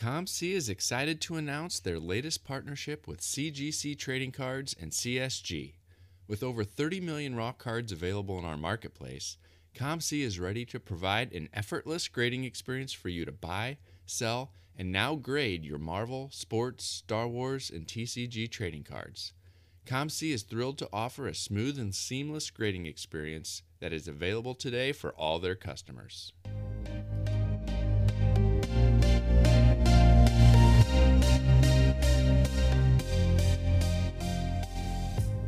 COMC is excited to announce their latest partnership with CGC Trading Cards and CSG. With over 30 million raw cards available in our marketplace, COMC is ready to provide an effortless grading experience for you to buy, sell, and now grade your Marvel, Sports, Star Wars, and TCG trading cards. COMC is thrilled to offer a smooth and seamless grading experience that is available today for all their customers.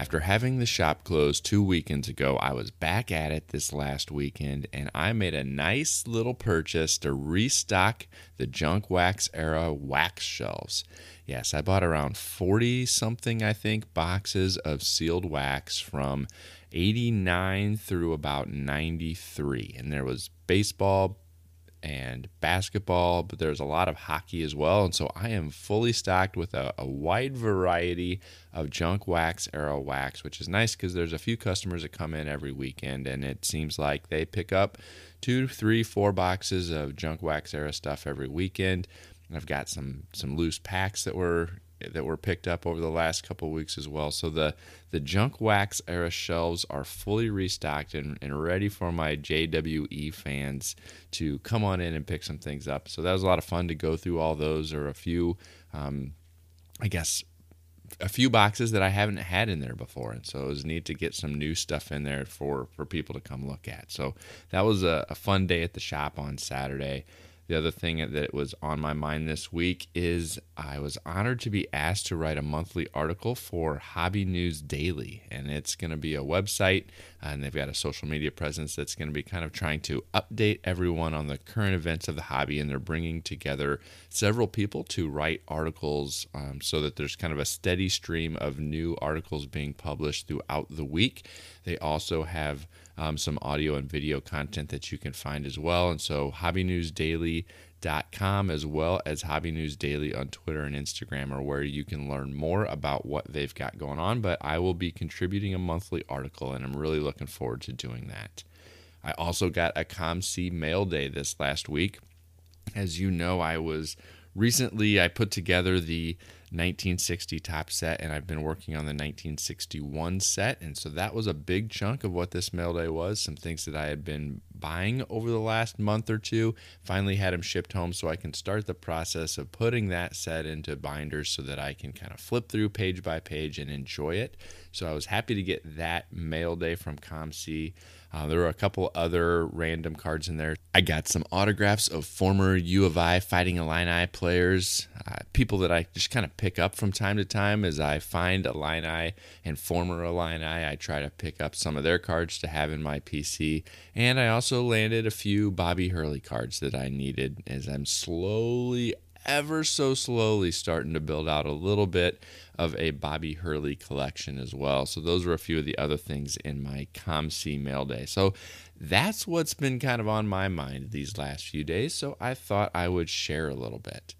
After having the shop closed two weekends ago, I was back at it this last weekend and I made a nice little purchase to restock the junk wax era wax shelves. Yes, I bought around 40 something, I think, boxes of sealed wax from 89 through about 93. And there was baseball, and basketball, but there's a lot of hockey as well. And so I am fully stocked with a, a wide variety of junk wax, era wax, which is nice because there's a few customers that come in every weekend, and it seems like they pick up two, three, four boxes of junk wax era stuff every weekend. I've got some some loose packs that were that were picked up over the last couple weeks as well. So the the junk wax era shelves are fully restocked and, and ready for my JWE fans to come on in and pick some things up. So that was a lot of fun to go through all those or a few, um, I guess, a few boxes that I haven't had in there before, and so it was neat to get some new stuff in there for for people to come look at. So that was a, a fun day at the shop on Saturday. The other thing that was on my mind this week is I was honored to be asked to write a monthly article for Hobby News Daily. And it's going to be a website, and they've got a social media presence that's going to be kind of trying to update everyone on the current events of the hobby. And they're bringing together several people to write articles um, so that there's kind of a steady stream of new articles being published throughout the week. They also have um, some audio and video content that you can find as well. And so, hobbynewsdaily.com as well as Hobby News Daily on Twitter and Instagram are where you can learn more about what they've got going on. But I will be contributing a monthly article, and I'm really looking forward to doing that. I also got a COMC mail day this last week. As you know, I was recently I put together the 1960 Topps set and I've been working on the 1961 set. And so that was a big chunk of what this mail day was some things that I had been buying over the last month or two. Finally had them shipped home so I can start the process of putting that set into binders so that I can kind of flip through page by page and enjoy it. So I was happy to get that mail day from COMC uh, there were a couple other random cards in there. I got some autographs of former U of I Fighting Illini players, uh, people that I just kind of pick up from time to time as I find Illini and former Illini. I try to pick up some of their cards to have in my PC. And I also landed a few Bobby Hurley cards that I needed as I'm slowly ever so slowly starting to build out a little bit of a Bobby Hurley collection as well. So those were a few of the other things in my COMC mail day. So that's what's been kind of on my mind these last few days. So I thought I would share a little bit.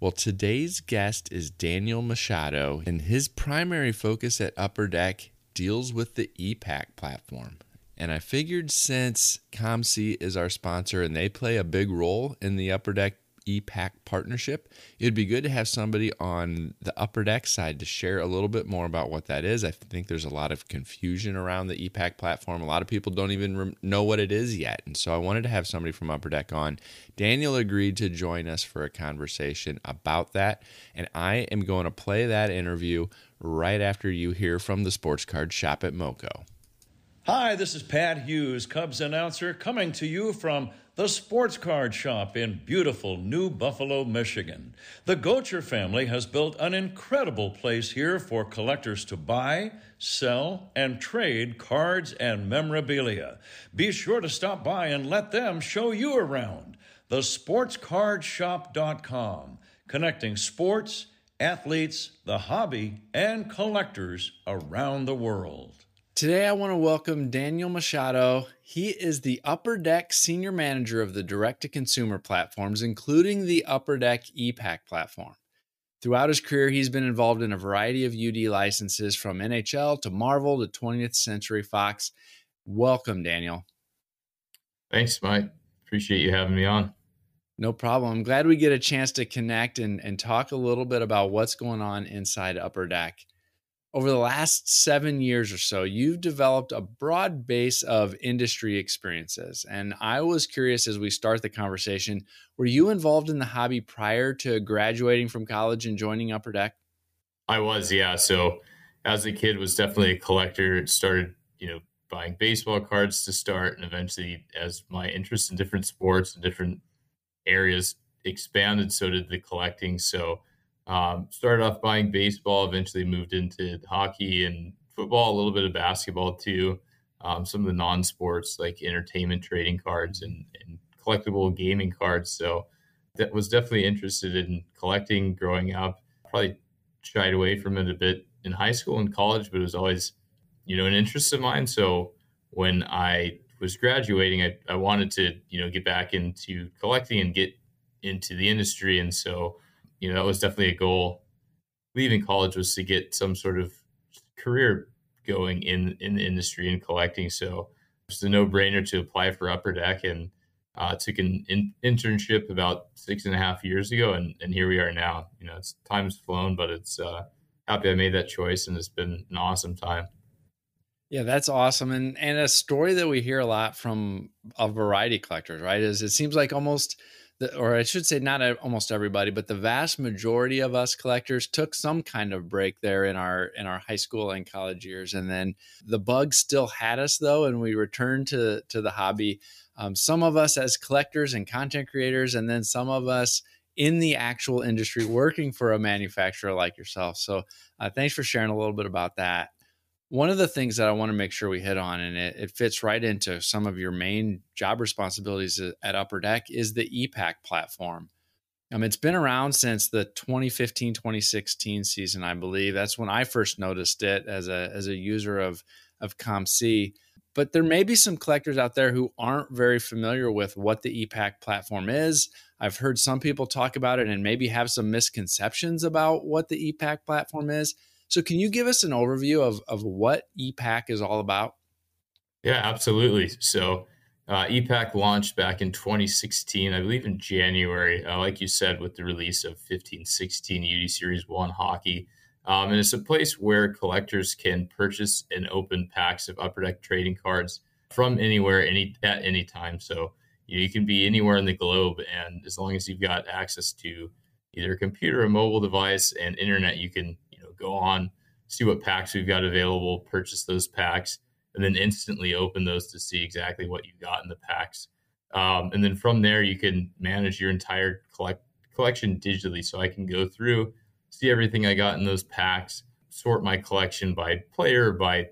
Well, today's guest is Daniel Machado, and his primary focus at Upper Deck deals with the e-Pack platform. And I figured since COMC is our sponsor and they play a big role in the Upper Deck e-Pack partnership. It'd be good to have somebody on the upper deck side to share a little bit more about what that is. I think there's a lot of confusion around the e-Pack platform. A lot of people don't even know what it is yet. And so I wanted to have somebody from Upper Deck on. Daniel agreed to join us for a conversation about that. And I am going to play that interview right after you hear from the sports card shop at MoCo. Hi, this is Pat Hughes, Cubs announcer, coming to you from the Sports Card Shop in beautiful New Buffalo, Michigan. The Gocher family has built an incredible place here for collectors to buy, sell, and trade cards and memorabilia. Be sure to stop by and let them show you around. TheSportsCardShop.com, connecting sports, athletes, the hobby, and collectors around the world. Today, I want to welcome Daniel Machado. He is the Upper Deck Senior Manager of the direct to consumer platforms, including the Upper Deck ePack platform. Throughout his career, he's been involved in a variety of UD licenses from NHL to Marvel to 20th Century Fox. Welcome, Daniel. Thanks, Mike. Appreciate you having me on. No problem. I'm glad we get a chance to connect and, and talk a little bit about what's going on inside Upper Deck. Over the last seven years or so, you've developed a broad base of industry experiences. And I was curious as we start the conversation were you involved in the hobby prior to graduating from college and joining Upper Deck? I was, yeah. So as a kid, was definitely a collector. Started, you know, buying baseball cards to start, and eventually, as my interest in different sports and different areas expanded, so did the collecting. So um, started off buying baseball, eventually moved into hockey and football, a little bit of basketball too. Um, some of the non-sports like entertainment trading cards and, and, collectible gaming cards. So that was definitely interested in collecting growing up. Probably shied away from it a bit in high school and college, but it was always, you know, an interest of mine. So when I was graduating, I, I wanted to, you know, get back into collecting and get into the industry. And so you know, that was definitely a goal. Leaving college was to get some sort of career going in in the industry and collecting. So it's a no brainer to apply for Upper Deck and uh, took an in- internship about six and a half years ago, and, and here we are now. You know, it's time's flown, but it's uh, happy I made that choice, and it's been an awesome time. Yeah, that's awesome, and and a story that we hear a lot from a variety of collectors, right? Is it seems like almost or I should say, not almost everybody, but the vast majority of us collectors took some kind of break there in our in our high school and college years, and then the bug still had us though, and we returned to to the hobby. Um, some of us as collectors and content creators, and then some of us in the actual industry working for a manufacturer like yourself. So, uh, thanks for sharing a little bit about that. One of the things that I want to make sure we hit on, and it, it fits right into some of your main job responsibilities at Upper Deck, is the ePack platform. Um, it's been around since the 2015 2016 season, I believe. That's when I first noticed it as a, as a user of, of COMC. But there may be some collectors out there who aren't very familiar with what the ePack platform is. I've heard some people talk about it and maybe have some misconceptions about what the ePack platform is. So, can you give us an overview of, of what ePack is all about? Yeah, absolutely. So, uh, ePack launched back in 2016, I believe in January, uh, like you said, with the release of 15 16 UD Series 1 hockey. Um, and it's a place where collectors can purchase and open packs of Upper Deck trading cards from anywhere, any at any time. So, you, know, you can be anywhere in the globe, and as long as you've got access to either a computer, a mobile device, and internet, you can go on, see what packs we've got available, purchase those packs, and then instantly open those to see exactly what you got in the packs. Um, and then from there, you can manage your entire collect- collection digitally. So I can go through, see everything I got in those packs, sort my collection by player, by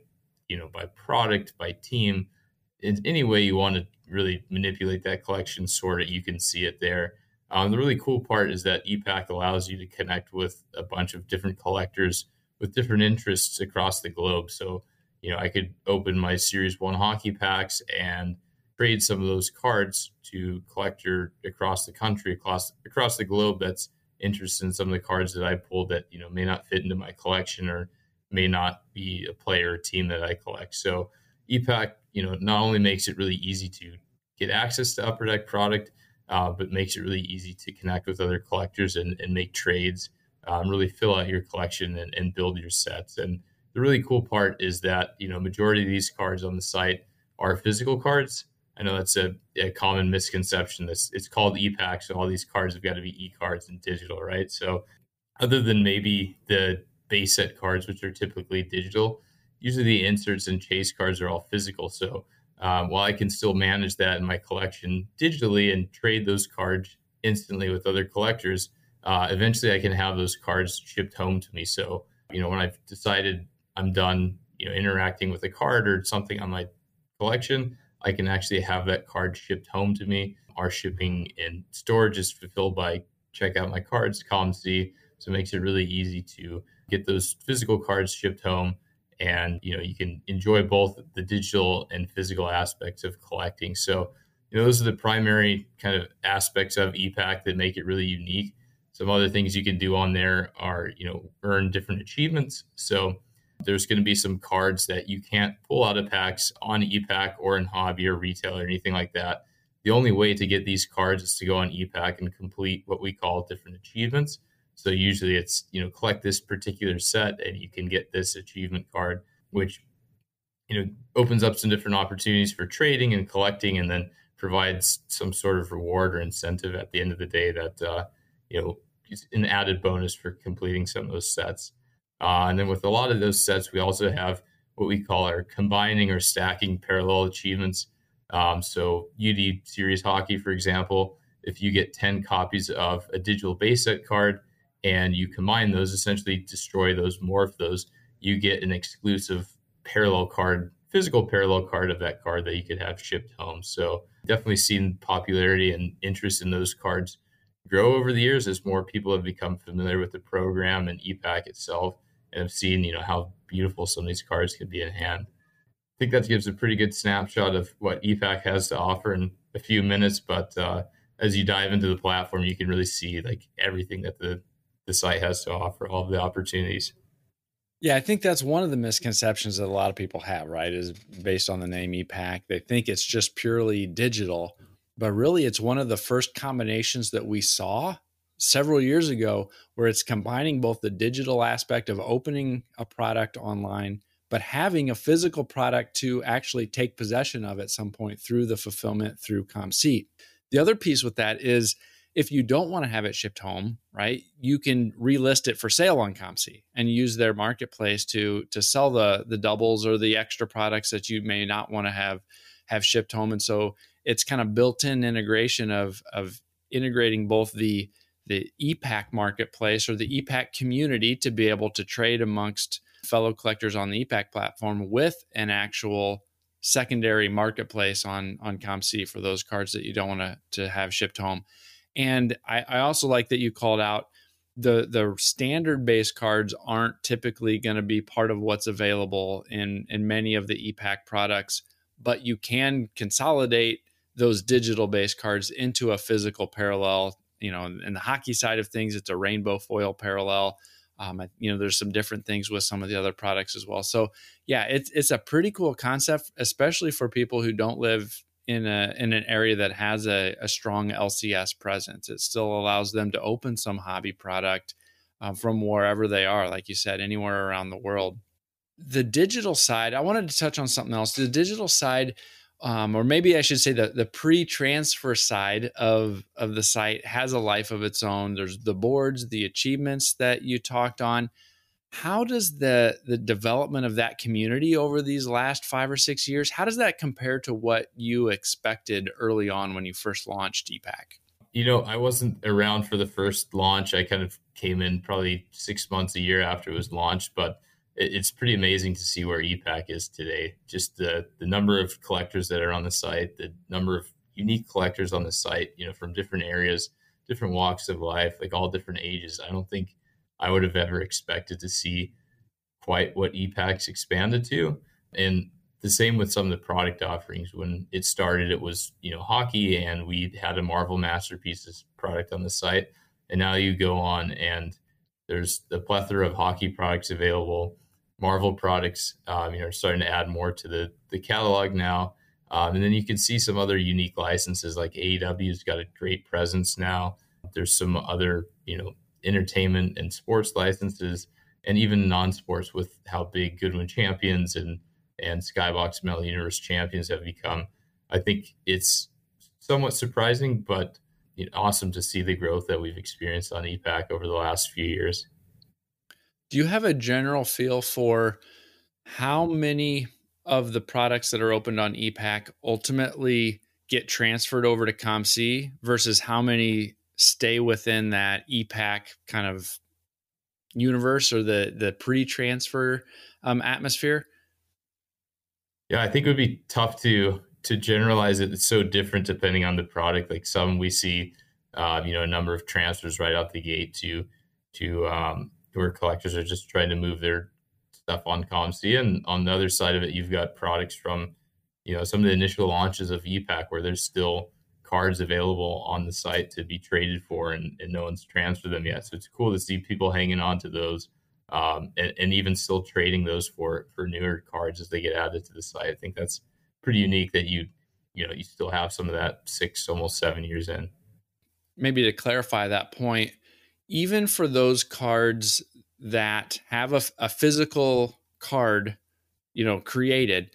you know, by product, by team. In any way you want to really manipulate that collection, sort it, you can see it there. Um, the really cool part is that ePack allows you to connect with a bunch of different collectors with different interests across the globe. So, you know, I could open my Series 1 hockey packs and trade some of those cards to collector across the country, across across the globe that's interested in some of the cards that I pulled that, you know, may not fit into my collection or may not be a player or team that I collect. So ePack, you know, not only makes it really easy to get access to Upper Deck product, uh, but makes it really easy to connect with other collectors and, and make trades, um, really fill out your collection and, and, build your sets. And the really cool part is that, you know, majority of these cards on the site are physical cards. I know that's a, a common misconception. This it's called ePack, so all these cards have got to be e-cards and digital, right? So other than maybe the base set cards, which are typically digital, usually the inserts and chase cards are all physical. So um, while I can still manage that in my collection digitally and trade those cards instantly with other collectors, uh, eventually I can have those cards shipped home to me. So, you know, when I've decided I'm done, you know, interacting with a card or something on my collection, I can actually have that card shipped home to me. Our shipping and storage is fulfilled by check out my cards, COMC. So it makes it really easy to get those physical cards shipped home and you know you can enjoy both the digital and physical aspects of collecting. So you know those are the primary kind of aspects of e-Pack that make it really unique. Some other things you can do on there are you know earn different achievements. So there's going to be some cards that you can't pull out of packs on e-Pack or in hobby or retail or anything like that. The only way to get these cards is to go on e-Pack and complete what we call different achievements. So usually it's, you know, collect this particular set and you can get this achievement card, which, you know, opens up some different opportunities for trading and collecting and then provides some sort of reward or incentive at the end of the day that, uh, you know, is an added bonus for completing some of those sets. Uh, and then with a lot of those sets, we also have what we call our combining or stacking parallel achievements. Um, so UD Series Hockey, for example, if you get 10 copies of a digital base set card, and you combine those, essentially destroy those, morph those, you get an exclusive parallel card, physical parallel card of that card that you could have shipped home. So definitely seen popularity and interest in those cards grow over the years as more people have become familiar with the program and e-Pack itself and have seen, you know, how beautiful some of these cards can be in hand. I think that gives a pretty good snapshot of what e-Pack has to offer in a few minutes, but uh, as you dive into the platform, you can really see like everything that the the site has to offer, all the opportunities. Yeah, I think that's one of the misconceptions that a lot of people have, right? Is based on the name e-Pack. They think it's just purely digital, but really it's one of the first combinations that we saw several years ago where it's combining both the digital aspect of opening a product online but having a physical product to actually take possession of at some point through the fulfillment through COMC. The other piece with that is if you don't want to have it shipped home, right, you can relist it for sale on COMC and use their marketplace to to sell the the doubles or the extra products that you may not want to have have shipped home. And so it's kind of built-in integration of of integrating both the the e-Pack marketplace or the e-Pack community to be able to trade amongst fellow collectors on the e-Pack platform with an actual secondary marketplace on on COMC for those cards that you don't want to to have shipped home. And I, I also like that you called out the the standard base cards aren't typically going to be part of what's available in in many of the e-Pack products, but you can consolidate those digital base cards into a physical parallel. You know, in the hockey side of things, it's a rainbow foil parallel. Um, you know, there's some different things with some of the other products as well. So, yeah, it's it's a pretty cool concept, especially for people who don't live in a in an area that has a, a strong LCS presence. It still allows them to open some hobby product uh, from wherever they are, like you said, anywhere around the world. The digital side, I wanted to touch on something else. The digital side, um, or maybe I should say the the pre-transfer side of of the site has a life of its own. There's the boards, the achievements that you talked on how does the the development of that community over these last five or six years how does that compare to what you expected early on when you first launched e-Pack? You know i wasn't around for the first launch. I kind of came in probably six months a year after it was launched but it's pretty amazing to see where e-Pack is today. Just the the number of collectors that are on the site the number of unique collectors on the site you know from different areas different walks of life like all different ages. I don't think I would have ever expected to see quite what e-Pack's expanded to. And the same with some of the product offerings. When it started, it was you know hockey, and we had a Marvel Masterpieces product on the site. And now you go on, and there's a plethora of hockey products available. Marvel products, um, you know, are starting to add more to the the catalog now. Um, and then you can see some other unique licenses like AEW's got a great presence now. There's some other, you know, entertainment and sports licenses, and even non-sports with how big Goodwin Champions and and Skybox Metal Universe Champions have become. I think it's somewhat surprising, but you know, awesome to see the growth that we've experienced on e-Pack over the last few years. Do you have a general feel for how many of the products that are opened on e-Pack ultimately get transferred over to COMC versus how many stay within that e-Pack kind of universe or the the pre-transfer um, atmosphere? Yeah, I think it would be tough to to generalize it. It's so different depending on the product. Like some we see, uh, you know, a number of transfers right out the gate to to um, where collectors are just trying to move their stuff on COMC, and on the other side of it, you've got products from you know some of the initial launches of e-Pack where there's still cards available on the site to be traded for, and, and no one's transferred them yet. So it's cool to see people hanging on to those. Um, and, and, even still trading those for for newer cards as they get added to the site. I think that's pretty unique that you you know you still have some of that six almost seven years in. Maybe to clarify that point, even for those cards that have a, a physical card, you know, created,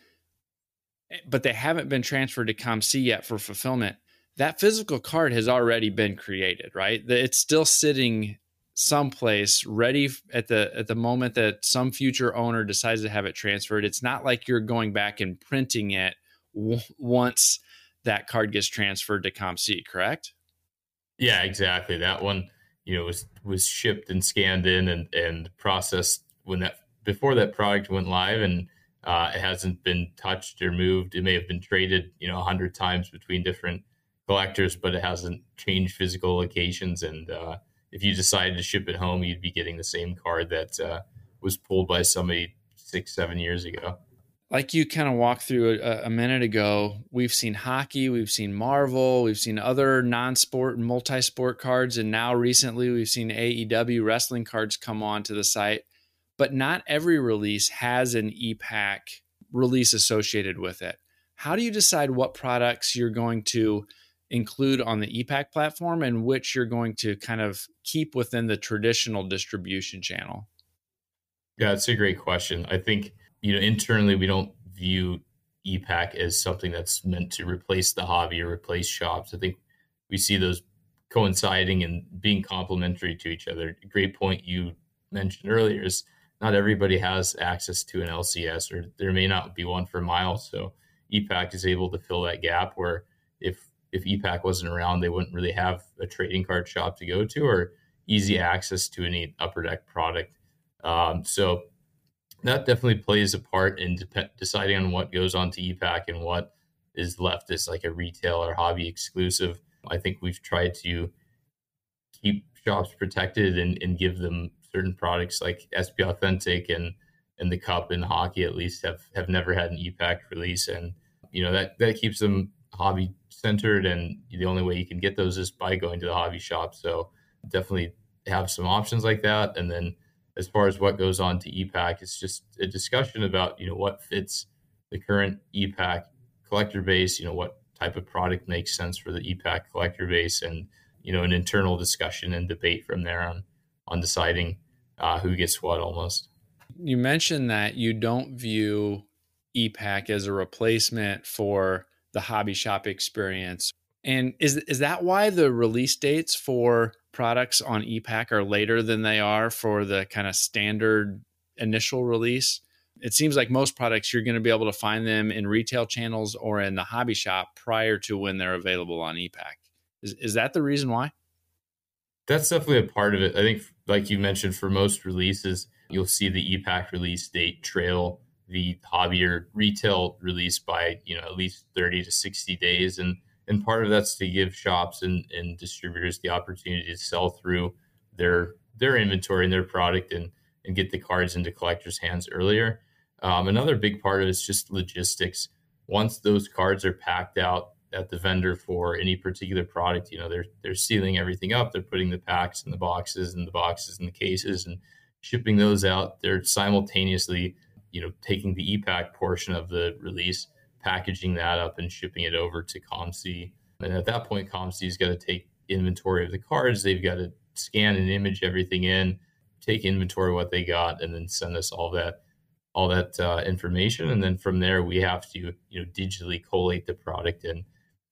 but they haven't been transferred to COMC yet for fulfillment, that physical card has already been created, right? It's still sitting someplace ready at the at the moment that some future owner decides to have it transferred. It's not like you're going back and printing it w- once that card gets transferred to COMC, correct? Yeah, exactly. That one, you know, was was shipped and scanned in and and processed when that before that product went live and uh, it hasn't been touched or moved. It may have been traded, you know, a hundred times between different collectors, but it hasn't changed physical locations. And uh, if you decided to ship it home, you'd be getting the same card that uh, was pulled by somebody six, seven years ago. Like you kind of walked through a, a, minute ago, we've seen hockey, we've seen Marvel, we've seen other non sport and multi sport cards. And now recently we've seen AEW wrestling cards come onto the site. But not every release has an e-Pack release associated with it. How do you decide what products you're going to include on the e-Pack platform and which you're going to kind of keep within the traditional distribution channel? Yeah, it's a great question. I think, you know, internally we don't view e-Pack as something that's meant to replace the hobby or replace shops. I think we see those coinciding and being complementary to each other. Great point you mentioned earlier is not everybody has access to an LCS or there may not be one for miles. So e-Pack is able to fill that gap where if if e-Pack wasn't around, they wouldn't really have a trading card shop to go to or easy access to any upper deck product. Um, so that definitely plays a part in de- deciding on what goes on to e-Pack and what is left as like a retail or hobby exclusive. I think we've tried to keep shops protected and, and give them certain products like SP Authentic and and the cup and hockey at least have have never had an e-Pack release and you know that that keeps them hobby centered, and the only way you can get those is by going to the hobby shop. So definitely have some options like that. And then as far as what goes on to e-Pack, it's just a discussion about you know what fits the current e-Pack collector base. You know what type of product makes sense for the e-Pack collector base, and you know an internal discussion and debate from there on on deciding uh, who gets what almost. You mentioned that you don't view e-Pack as a replacement for the hobby shop experience. And is is that why the release dates for products on e-Pack are later than they are for the kind of standard initial release? It seems like most products you're going to be able to find them in retail channels or in the hobby shop prior to when they're available on e-Pack. Is is that the reason why? That's definitely a part of it. I think like you mentioned for most releases, you'll see the e-Pack release date trail the hobby or retail release by you know at least 30 to 60 days. And and part of that's to give shops and, and distributors the opportunity to sell through their their inventory and their product and and get the cards into collectors hands earlier. Um, another big part of it is just logistics. Once those cards are packed out at the vendor for any particular product you know they're they're sealing everything up they're putting the packs in the boxes and the boxes in the cases and shipping those out. They're simultaneously you know, taking the e-Pack portion of the release, packaging that up and shipping it over to COMC. And at that point, COMC's got to take inventory of the cards. They've got to scan and image everything in, take inventory of what they got, and then send us all that all that uh, information. And then from there, we have to you know digitally collate the product and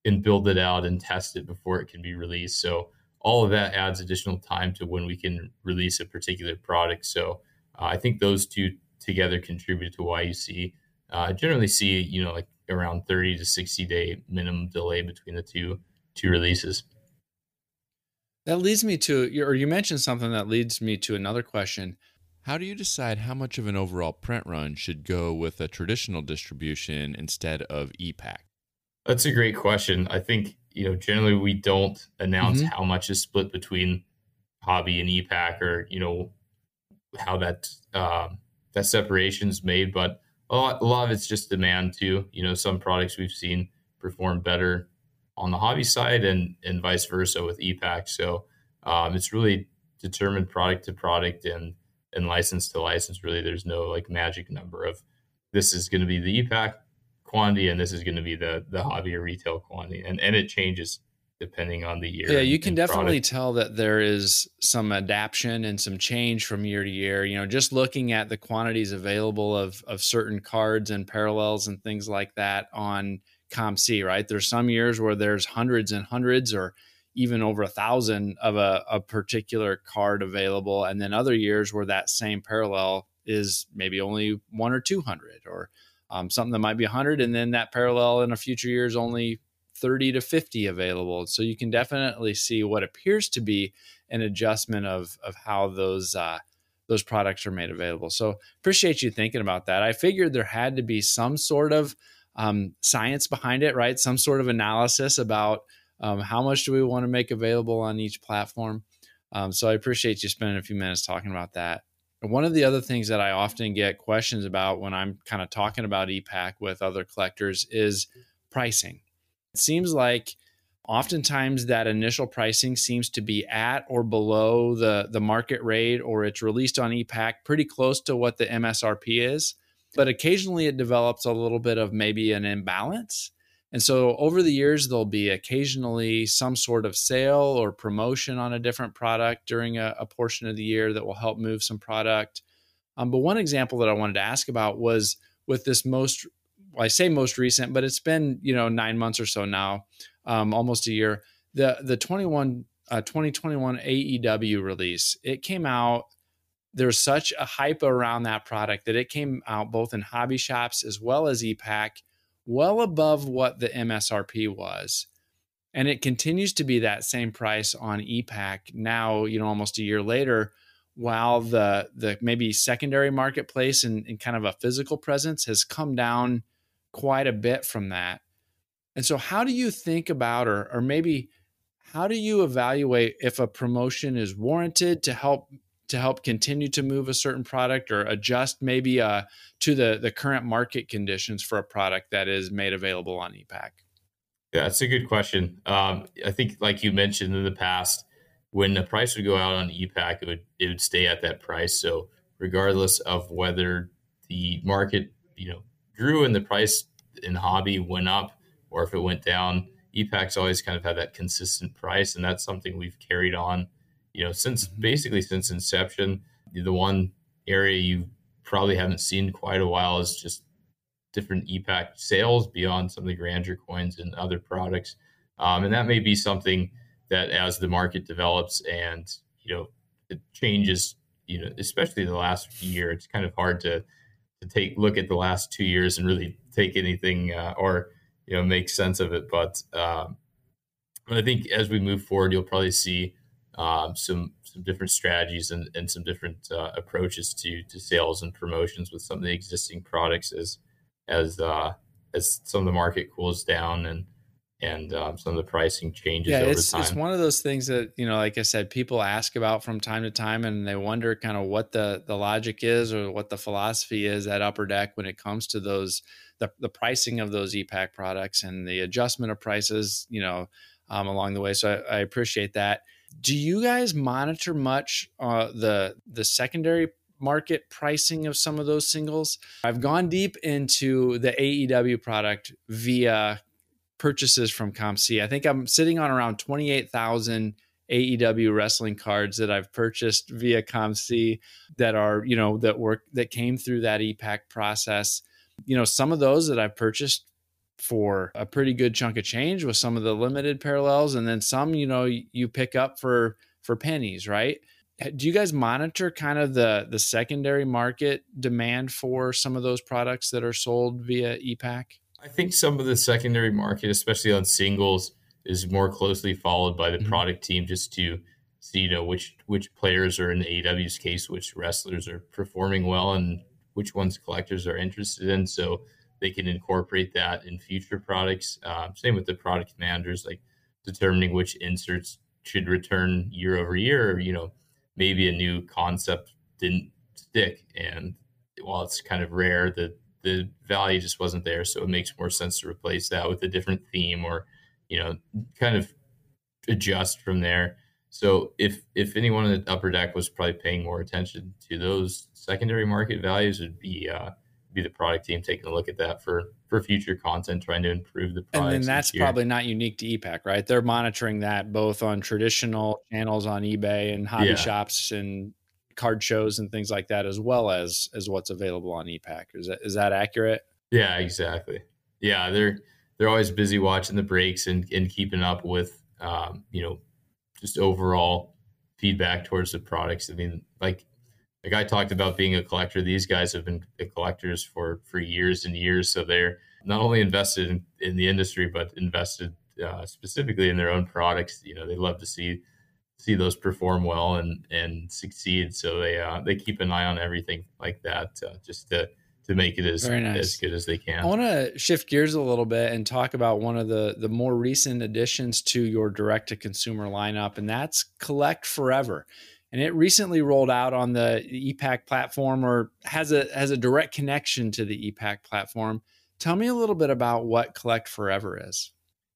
and build it out and test it before it can be released. So all of that adds additional time to when we can release a particular product. So uh, I think those two together contribute to why you see uh, generally see you know like around 30 to 60 day minimum delay between the two two releases. That leads me to or you mentioned something that leads me to another question. How do you decide how much of an overall print run should go with a traditional distribution instead of e-Pack? That's a great question. I think you know generally we don't announce mm-hmm. how much is split between hobby and e-Pack or you know how that um, that separation's made, but a lot, a lot of it's just demand too. You know, some products we've seen perform better on the hobby side and and vice versa with e-Pack. So um, it's really determined product to product and and license to license. Really, there's no like magic number of this is going to be the e-Pack quantity and this is going to be the the hobby or retail quantity, and and it changes depending on the year. Yeah, you can definitely product. tell that there is some adaptation and some change from year to year. You know, just looking at the quantities available of of certain cards and parallels and things like that on COMC, right? There's some years where there's hundreds and hundreds or even over a thousand of a, a particular card available, and then other years where that same parallel is maybe only one or two hundred, or um, something that might be 100 and then that parallel in a future year is only 30 to 50 available. So you can definitely see what appears to be an adjustment of of how those uh, those products are made available. So appreciate you thinking about that. I figured there had to be some sort of um, science behind it, right? Some sort of analysis about um, how much do we want to make available on each platform. Um, so I appreciate you spending a few minutes talking about that. one of the other things that I often get questions about when I'm kind of talking about e-Pack with other collectors is pricing. It seems like oftentimes that initial pricing seems to be at or below the, the market rate, or it's released on e-Pack pretty close to what the MSRP is. But occasionally it develops a little bit of maybe an imbalance. And so over the years, there'll be occasionally some sort of sale or promotion on a different product during a, a portion of the year that will help move some product. Um, but one example that I wanted to ask about was with this most well, I say most recent, but it's been you know nine months or so now, um, almost a year. The the 21 uh, 2021 AEW release it came out. There's such a hype around that product that it came out both in hobby shops as well as e-Pack, well above what the MSRP was, and it continues to be that same price on e-Pack now. You know, almost a year later while the the maybe secondary marketplace and, and, kind of a physical presence has come down quite a bit from that. And so, how do you think about, or, or maybe how do you evaluate if a promotion is warranted to help to help continue to move a certain product or adjust maybe uh, to the the current market conditions for a product that is made available on e-Pack? Yeah, that's a good question. Um, I think, like you mentioned in the past, when the price would go out on e-Pack, it would it would stay at that price. So regardless of whether the market, you know, grew and the price in hobby went up or if it went down, e-Pack's always kind of had that consistent price, and that's something we've carried on, you know, since mm-hmm. basically since inception. The one area you probably haven't seen quite a while is just different e-Pack sales beyond some of the grandeur coins and other products, um, and that may be something that as the market develops and you know it changes, you know, especially the last year, it's kind of hard to to take look at the last two years and really take anything uh, or you know make sense of it. But um, but I think as we move forward, you'll probably see um, some some different strategies and, and some different uh, approaches to to sales and promotions with some of the existing products as as uh, as some of the market cools down and and um, some of the pricing changes yeah, over it's, time. It's one of those things that you know, like I said, people ask about from time to time, and they wonder kind of what the the logic is or what the philosophy is at Upper Deck when it comes to those the the pricing of those e-Pack products and the adjustment of prices, you know, um, along the way. So I, I, appreciate that. Do you guys monitor much uh, the the secondary market pricing of some of those singles? I've gone deep into the AEW product via purchases from COMC. I think I'm sitting on around 28,000 AEW wrestling cards that I've purchased via COMC that are, you know, that work that came through that e-Pack process. You know, some of those that I've purchased for a pretty good chunk of change with some of the limited parallels and then some, you know, you pick up for for pennies, right? Do you guys monitor kind of the the secondary market demand for some of those products that are sold via e-Pack? I think some of the secondary market, especially on singles, is more closely followed by the mm-hmm. product team just to see, you know, which which players are in the AEW's case, which wrestlers are performing well, and which ones collectors are interested in, so they can incorporate that in future products. Uh, same with the product managers, like determining which inserts should return year over year. Or, you know, maybe a new concept didn't stick, and while it's kind of rare, the the value just wasn't there. So it makes more sense to replace that with a different theme or, you know, kind of adjust from there. So if if anyone in the upper deck was probably paying more attention to those secondary market values, would be uh, be the product team taking a look at that for for future content, trying to improve the product. And then that's probably not unique to e-Pack, right? They're monitoring that both on traditional channels on eBay and hobby yeah. shops and card shows and things like that, as well as as what's available on e-Pack. Is that is that accurate? Yeah, exactly. Yeah, they're they're always busy watching the breaks and and keeping up with um, you know just overall feedback towards the products. I mean, like like I talked about being a collector, these guys have been collectors for for years and years. So they're not only invested in, in the industry, but invested uh, specifically in their own products. You know, they love to see see those perform well and and succeed. So they uh, they keep an eye on everything like that, uh, just to to make it as nice. as good as they can. I want to shift gears a little bit and talk about one of the the more recent additions to your direct to consumer lineup, and that's Collect Forever and it recently rolled out on the e-Pack platform or has a has a direct connection to the e-Pack platform. Tell me a little bit about what Collect Forever is.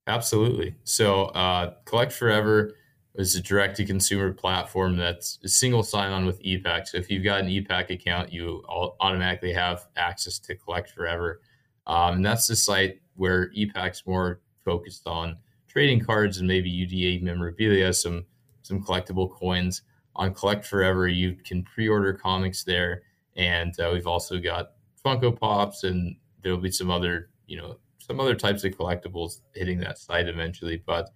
Absolutely. So, uh, Collect Forever is a direct to consumer platform that's single sign on with e-Pack. So, if you've got an e-Pack account, you automatically have access to Collect Forever. Um, and that's the site where e-Pack's more focused on trading cards and maybe UDA memorabilia, some some collectible coins on Collect Forever, you can pre-order comics there, and uh, we've also got Funko Pops, and there'll be some other, you know, some other types of collectibles hitting that site eventually. But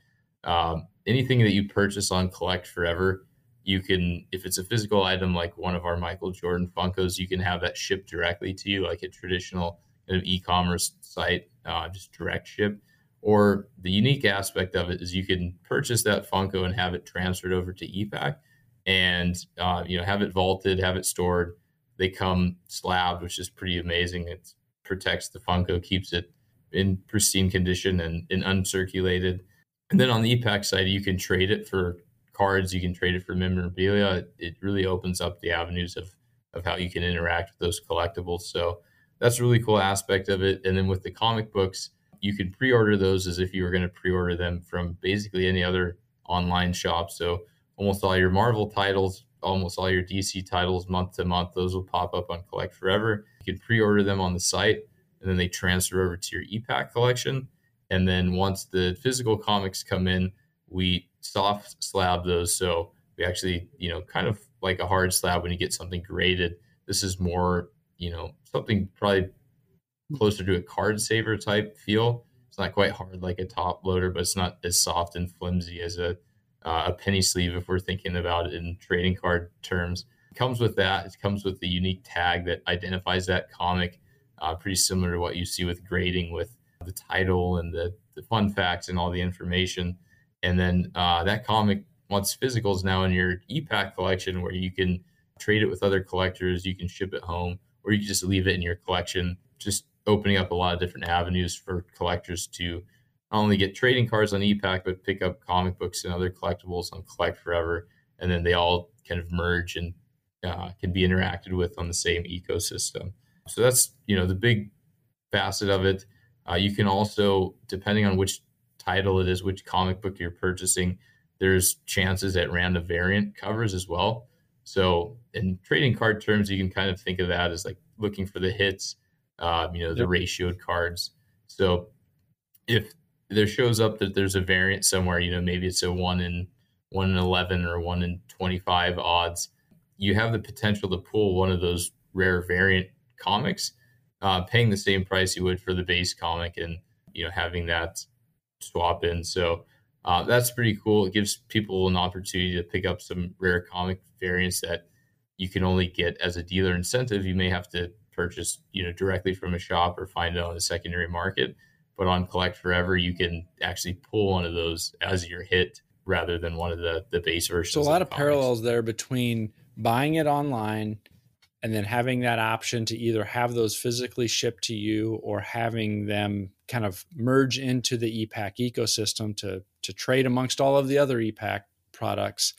um, anything that you purchase on Collect Forever, you can, if it's a physical item like one of our Michael Jordan Funkos, you can have that shipped directly to you, like a traditional kind of e-commerce site, uh, just direct ship. Or the unique aspect of it is you can purchase that Funko and have it transferred over to e-Pack and uh, you know have it vaulted, have it stored. They come slabbed, which is pretty amazing. It protects the Funko, keeps it in pristine condition and, and uncirculated. And then on the e-Pack side, you can trade it for cards. You can trade it for memorabilia. It, really opens up the avenues of of how you can interact with those collectibles. So that's a really cool aspect of it. And then with the comic books, you can pre-order those as if you were going to pre-order them from basically any other online shop. So almost all your Marvel titles, almost all your DC titles month to month. Those will pop up on Collect Forever. You can pre order them on the site, and then they transfer over to your e-Pack collection. And then once the physical comics come in, we soft slab those. So we actually, you know, kind of like a hard slab when you get something graded. This is more, you know, something probably closer to a card saver type feel. It's not quite hard like a top loader, but it's not as soft and flimsy as a uh, a penny sleeve if we're thinking about it in trading card terms. It comes with that. It comes with the unique tag that identifies that comic, uh, pretty similar to what you see with grading with the title and the, the fun facts and all the information. And then uh, that comic, once physical, is now in your e-Pack collection where you can trade it with other collectors, you can ship it home, or you can just leave it in your collection, just opening up a lot of different avenues for collectors to not only get trading cards on e-Pack, but pick up comic books and other collectibles on Collect Forever, and then they all kind of merge and uh, can be interacted with on the same ecosystem. So that's you know the big facet of it. Uh, you can also, depending on which title it is, which comic book you're purchasing, there's chances at random variant covers as well. So in trading card terms, you can kind of think of that as like looking for the hits, uh, you know, the yep. ratioed cards. So if there shows up that there's a variant somewhere, you know, maybe it's a one in one in eleven or one in twenty five odds, you have the potential to pull one of those rare variant comics, uh, paying the same price you would for the base comic, and you know having that swap in. So uh, that's pretty cool. It gives people an opportunity to pick up some rare comic variants that you can only get as a dealer incentive. You may have to purchase, you know, directly from a shop or find it on the secondary market but on Collect Forever, you can actually pull one of those as your hit rather than one of the the base versions. So a lot of, of parallels there between buying it online and then having that option to either have those physically shipped to you or having them kind of merge into the e-Pack ecosystem to to trade amongst all of the other e-Pack products.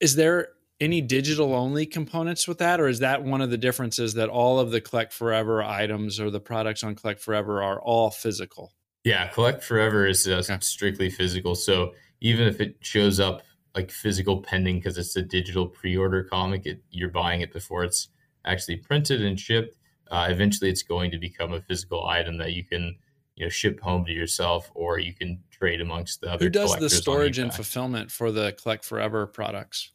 Is there any digital only components with that, or is that one of the differences that all of the Collect Forever items or the products on Collect Forever are all physical? Yeah, Collect Forever is uh, okay. strictly physical. So even if it shows up like physical pending because it's a digital pre-order comic, it, you're buying it before it's actually printed and shipped. Uh, eventually, it's going to become a physical item that you can you know ship home to yourself, or you can trade amongst the other. Who does the storage and fulfillment for the Collect Forever products?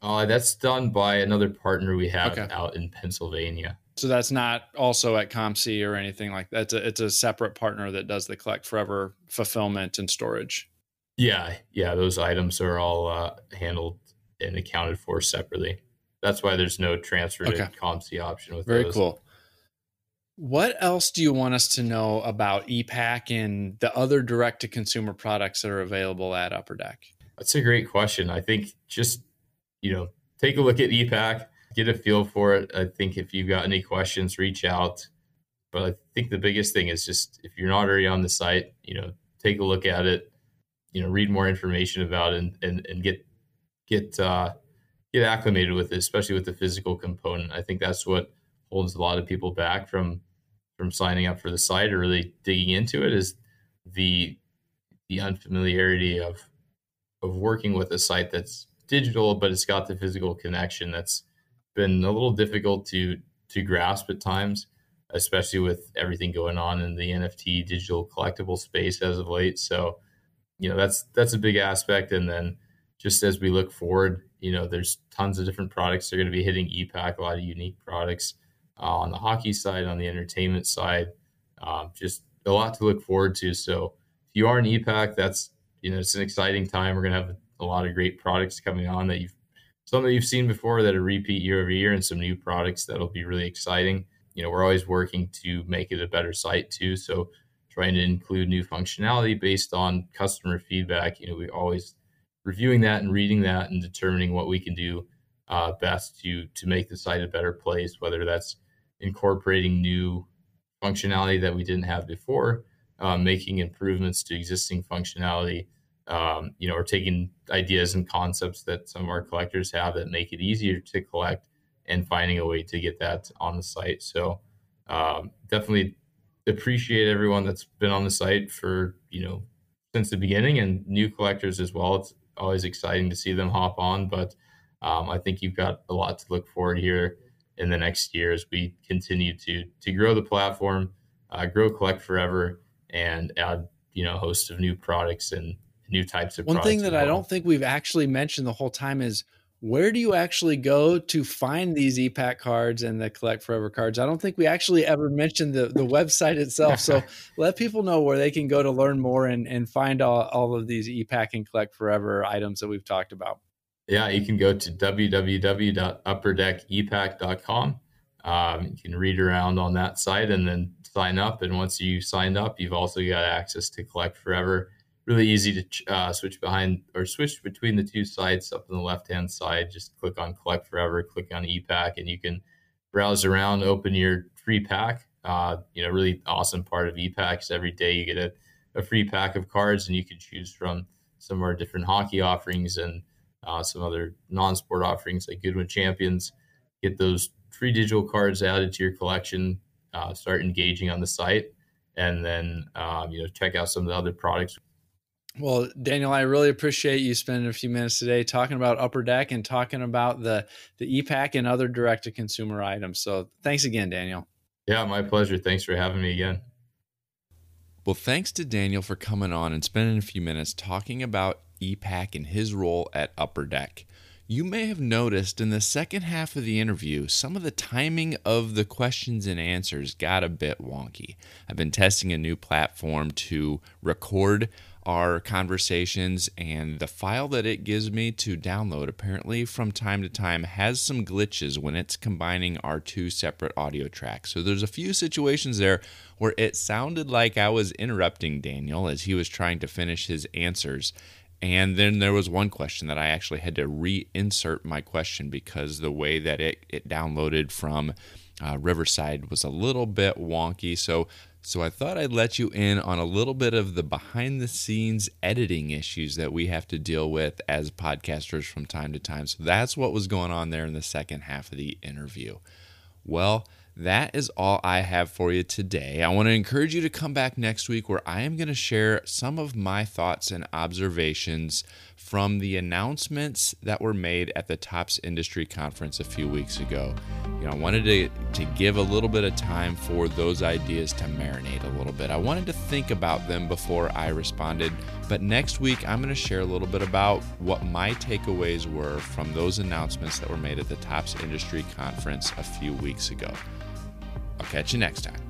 Uh, that's done by another partner we have okay. out in Pennsylvania. So that's not also at COMC or anything like that. It's a, it's a separate partner that does the Collect Forever fulfillment and storage. Yeah, yeah, those items are all uh, handled and accounted for separately. That's why there's no transfer okay. to COMC option with Very those. cool. What else do you want us to know about e-Pack and the other direct to consumer products that are available at Upper Deck? That's a great question. I think just you know, take a look at e-Pack, get a feel for it. I think if you've got any questions, reach out. But I think the biggest thing is just if you're not already on the site, you know, take a look at it, you know, read more information about it and and, and get get uh, get acclimated with it, especially with the physical component. I think that's what holds a lot of people back from from signing up for the site or really digging into it is the the unfamiliarity of of working with a site that's digital, but it's got the physical connection that's been a little difficult to to grasp at times, especially with everything going on in the NFT digital collectible space as of late. So, you know, that's that's a big aspect. And then just as we look forward, you know, there's tons of different products They're going to be hitting e-Pack, a lot of unique products uh, on the hockey side, on the entertainment side, um, just a lot to look forward to. So if you are an e-Pack, that's you know, it's an exciting time. We're gonna have a lot of great products coming on that you've some that you've seen before that are repeat year over year and some new products that'll be really exciting. You know, we're always working to make it a better site too. So trying to include new functionality based on customer feedback. You know, we always reviewing that and reading that and determining what we can do uh, best to to make the site a better place, whether that's incorporating new functionality that we didn't have before, uh, making improvements to existing functionality, um, you know, or taking ideas and concepts that some of our collectors have that make it easier to collect and finding a way to get that on the site. So um, definitely appreciate everyone that's been on the site for, you know, since the beginning and new collectors as well. It's always exciting to see them hop on, but um, I think you've got a lot to look forward here in the next year as we continue to to grow the platform, uh, grow Collect Forever, and add you know a host of new products and new types of one thing that i don't think we've actually mentioned the whole time is where do you actually go to find these e-Pack cards and the collect forever cards? I don't think we actually ever mentioned the, the website itself so let people know where they can go to learn more and, and find all, all of these e-Pack and collect forever items that we've talked about. Yeah you can go to www.upperdeckepack.com um, you can read around on that site and then sign up and once you signed up you've also got access to collect forever really easy to uh, switch behind or switch between the two sites up on the left hand side. Just click on Collect Forever, click on e-Pack, and you can browse around, open your free pack. Uh, you know, really awesome part of e-Packs. Every day you get a, a free pack of cards, and you can choose from some of our different hockey offerings and uh, some other non-sport offerings like Goodwin Champions. Get those free digital cards added to your collection. Uh, start engaging on the site, and then um, you know check out some of the other products well, Daniel, I really appreciate you spending a few minutes today talking about Upper Deck and talking about the the e-Pack and other direct to consumer items. So, thanks again, Daniel. Yeah, my pleasure. Thanks for having me again. Well, thanks to Daniel for coming on and spending a few minutes talking about e-Pack and his role at Upper Deck. You may have noticed in the second half of the interview, some of the timing of the questions and answers got a bit wonky. I've been testing a new platform to record our conversations, and the file that it gives me to download apparently from time to time has some glitches when it's combining our two separate audio tracks. So there's a few situations there where it sounded like I was interrupting Daniel as he was trying to finish his answers. And then there was one question that I actually had to reinsert my question because the way that it, it downloaded from uh, Riverside was a little bit wonky. So So I thought I'd let you in on a little bit of the behind the scenes editing issues that we have to deal with as podcasters from time to time. So that's what was going on there in the second half of the interview. Well, that is all I have for you today. I want to encourage you to come back next week where I am going to share some of my thoughts and observations from the announcements that were made at the Topps Industry Conference a few weeks ago. You know, I wanted to, to give a little bit of time for those ideas to marinate a little bit. I wanted to think about them before I responded, but next week I'm going to share a little bit about what my takeaways were from those announcements that were made at the Topps Industry Conference a few weeks ago. I'll catch you next time.